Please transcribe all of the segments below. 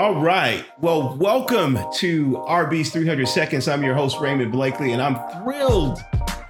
All right. Well, welcome to RB's 300 Seconds. I'm your host, Raymond Blakely, and I'm thrilled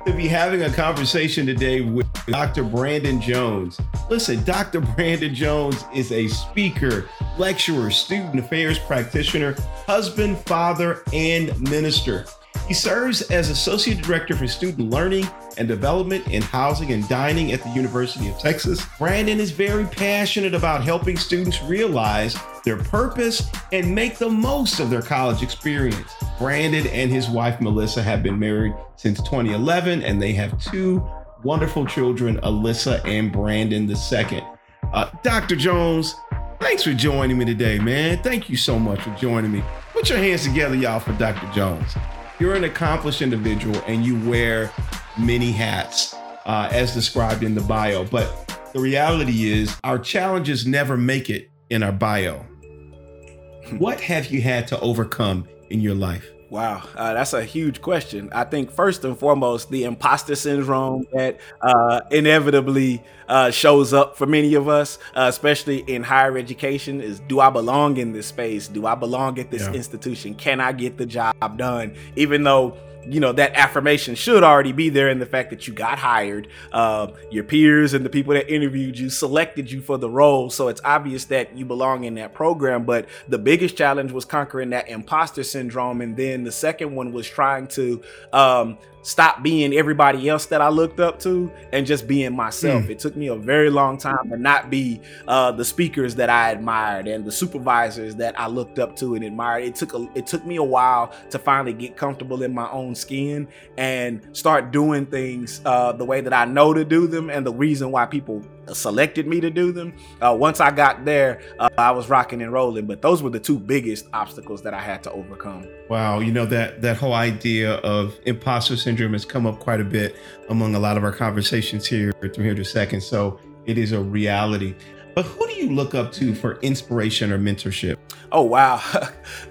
to be having a conversation today with Dr. Brandon Jones. Listen, Dr. Brandon Jones is a speaker, lecturer, student affairs practitioner, husband, father, and minister. He serves as Associate Director for Student Learning and Development in Housing and Dining at the University of Texas. Brandon is very passionate about helping students realize their purpose and make the most of their college experience. Brandon and his wife Melissa have been married since 2011 and they have two wonderful children, Alyssa and Brandon II. Uh, Dr. Jones, thanks for joining me today, man. Thank you so much for joining me. Put your hands together, y'all, for Dr. Jones you're an accomplished individual and you wear many hats uh, as described in the bio. But the reality is, our challenges never make it in our bio. what have you had to overcome in your life? Wow, uh, that's a huge question. I think first and foremost, the imposter syndrome that uh, inevitably uh, shows up for many of us, uh, especially in higher education, is do I belong in this space? Do I belong at this yeah. institution? Can I get the job done? Even though you know that affirmation should already be there in the fact that you got hired uh, your peers and the people that interviewed you selected you for the role so it's obvious that you belong in that program but the biggest challenge was conquering that imposter syndrome and then the second one was trying to um, stop being everybody else that I looked up to and just being myself. Mm. It took me a very long time to not be uh, the speakers that I admired and the supervisors that I looked up to and admired. It took a, it took me a while to finally get comfortable in my own skin and start doing things uh, the way that I know to do them and the reason why people selected me to do them. Uh, once I got there, uh, I was rocking and rolling. But those were the two biggest obstacles that I had to overcome. Wow, you know that that whole idea of imposter syndrome has come up quite a bit among a lot of our conversations here at 300 Seconds. So it is a reality. But who do you look up to for inspiration or mentorship? Oh wow,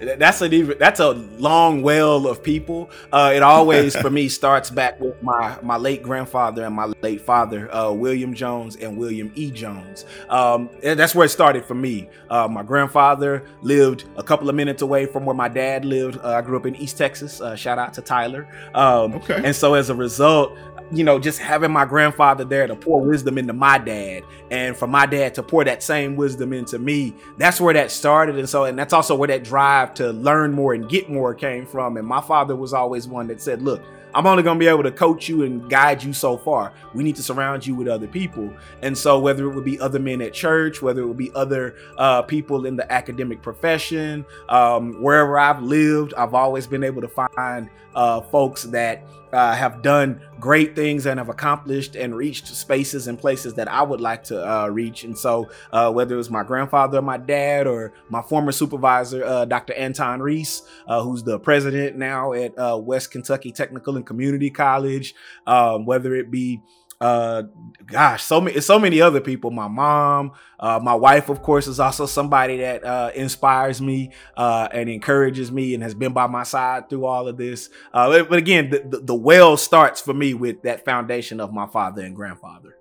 that's a that's a long well of people. Uh, it always for me starts back with my my late grandfather and my late father, uh, William Jones and William E. Jones. Um, that's where it started for me. Uh, my grandfather lived a couple of minutes away from where my dad lived. Uh, I grew up in East Texas. Uh, shout out to Tyler. Um, okay. And so as a result, you know, just having my grandfather there to pour wisdom into my dad and for my dad to pour that same wisdom into me, that's where that started. And so, and that's also where that drive to learn more and get more came from. And my father was always one that said, look, I'm only going to be able to coach you and guide you so far. We need to surround you with other people. And so, whether it would be other men at church, whether it would be other uh, people in the academic profession, um, wherever I've lived, I've always been able to find uh, folks that uh, have done great things and have accomplished and reached spaces and places that I would like to uh, reach. And so, uh, whether it was my grandfather or my dad or my former supervisor, uh, Dr. Anton Reece, uh, who's the president now at uh, West Kentucky Technical and Community College, um, whether it be uh gosh so many so many other people. My mom uh my wife of course is also somebody that uh inspires me uh and encourages me and has been by my side through all of this. Uh but again the, the, the well starts for me with that foundation of my father and grandfather.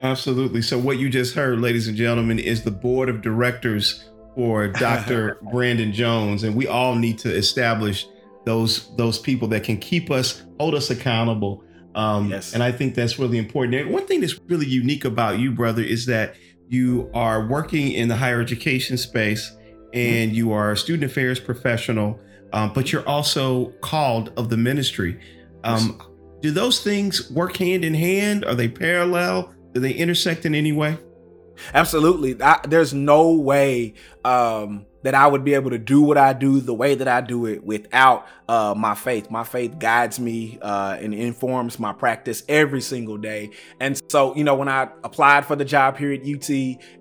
Absolutely. So what you just heard ladies and gentlemen is the board of directors for dr brandon jones and we all need to establish those those people that can keep us hold us accountable um, yes. And I think that's really important. And one thing that's really unique about you, brother, is that you are working in the higher education space and mm-hmm. you are a student affairs professional, um, but you're also called of the ministry. Um, yes. Do those things work hand in hand? Are they parallel? Do they intersect in any way? Absolutely. I, there's no way um, that I would be able to do what I do the way that I do it without uh, my faith. My faith guides me uh, and informs my practice every single day. And so, you know, when I applied for the job here at UT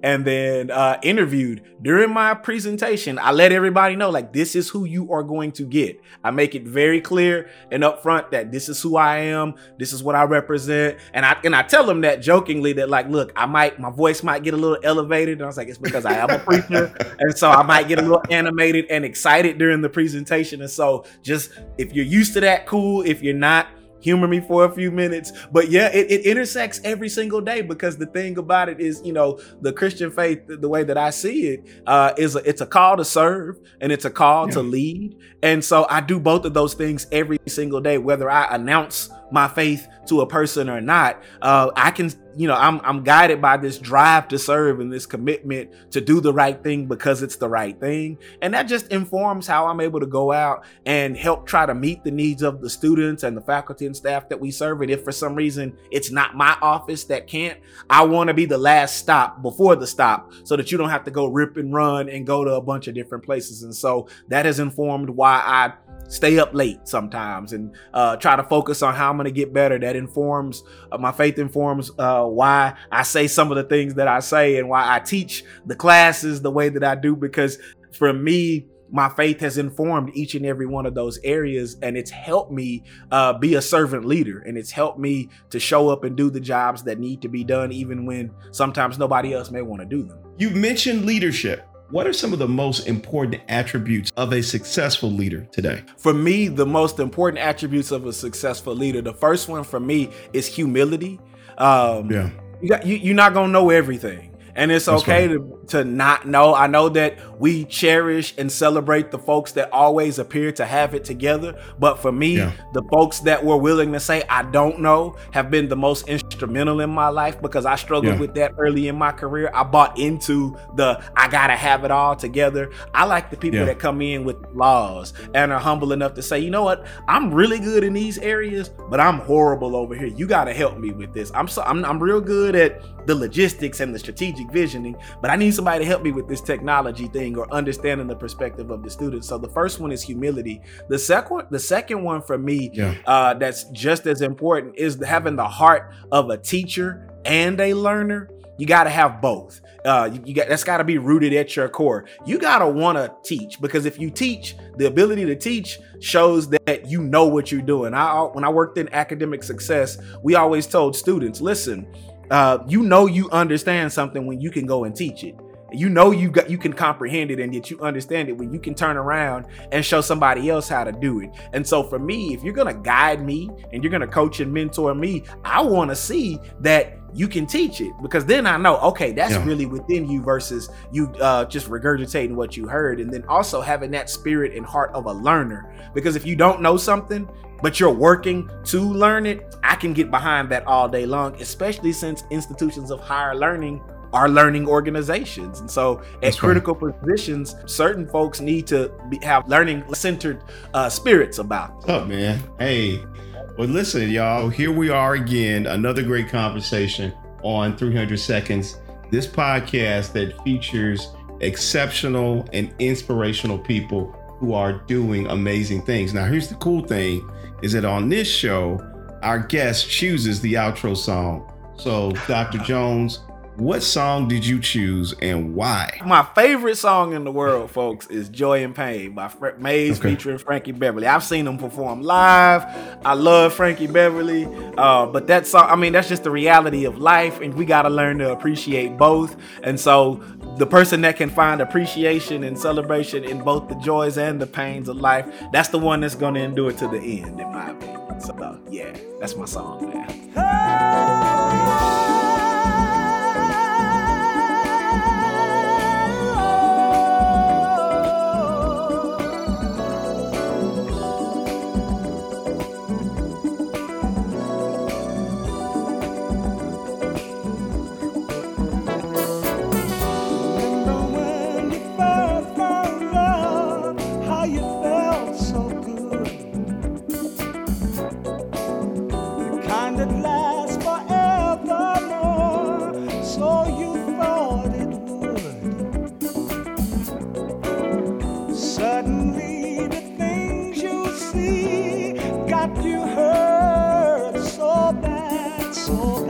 and then uh, interviewed during my presentation, I let everybody know like this is who you are going to get. I make it very clear and upfront that this is who I am. This is what I represent. And I and I tell them that jokingly that like, look, I might my voice might get a little elevated. And I was like, it's because I am a preacher, and so I might get a little animated and excited during the presentation. And so just if you're used to that, cool. If you're not, humor me for a few minutes. But yeah, it, it, intersects every single day because the thing about it is, you know, the Christian faith, the way that I see it, uh, is a, it's a call to serve and it's a call yeah. to lead. And so I do both of those things every single day, whether I announce my faith to a person or not, uh, I can, you know, I'm I'm guided by this drive to serve and this commitment to do the right thing because it's the right thing, and that just informs how I'm able to go out and help try to meet the needs of the students and the faculty and staff that we serve. And if for some reason it's not my office that can't, I want to be the last stop before the stop, so that you don't have to go rip and run and go to a bunch of different places. And so that has informed why I stay up late sometimes and uh, try to focus on how I'm going to get better. That informs uh, my faith, informs uh, why I say some of the things that I say and why I teach the classes the way that I do. Because for me, my faith has informed each and every one of those areas and it's helped me uh, be a servant leader and it's helped me to show up and do the jobs that need to be done even when sometimes nobody else may want to do them you mentioned leadership what are some of the most important attributes of a successful leader today? For me, the most important attributes of a successful leader, the first one for me is humility. Um, yeah. You got, you, you're not gonna know everything and it's okay right. to, to not know. I know that we cherish and celebrate the folks that always appear to have it together. But for me, yeah. the folks that were willing to say, I don't know, have been the most instrumental in my life because I struggled yeah. with that early in my career. I bought into the I gotta have it all together. I like the people yeah. that come in with laws and are humble enough to say, you know what, I'm really good in these areas, but I'm horrible over here. You gotta help me with this. I'm so I'm, I'm real good at the logistics and the strategic visioning, but I need somebody to help me with this technology thing or understanding the perspective of the students. So the first one is humility. The second, the second one for me, yeah. uh, that's just as important is having the heart of a teacher and a learner. You got to have both. Uh, you, you got that's got to be rooted at your core. You got to want to teach because if you teach, the ability to teach shows that you know what you're doing. I when I worked in academic success, we always told students, listen, uh, you know you understand something when you can go and teach it. You know you got you can comprehend it and that you understand it when you can turn around and show somebody else how to do it. And so for me, if you're gonna guide me and you're gonna coach and mentor me, I want to see that you can teach it because then I know, okay, that's yeah. really within you versus you uh, just regurgitating what you heard. And then also having that spirit and heart of a learner. Because if you don't know something, but you're working to learn it, I can get behind that all day long, especially since institutions of higher learning are learning organizations. And so at That's critical right. positions, certain folks need to be, have learning centered uh, spirits about. What's up, man? Hey, well, listen, y'all, here we are again, another great conversation on 300 Seconds, this podcast that features exceptional and inspirational people who are doing amazing things. Now, here's the cool thing is that on this show, our guest chooses the outro song. So, Dr. Jones, what song did you choose and why? My favorite song in the world, folks, is Joy and Pain by Fra- Maze okay. featuring Frankie Beverly. I've seen them perform live. I love Frankie Beverly. Uh, but that song, I mean, that's just the reality of life, and we got to learn to appreciate both. And so, the person that can find appreciation and celebration in both the joys and the pains of life, that's the one that's going to endure to the end, in my opinion. So, uh, yeah, that's my song, man. soul.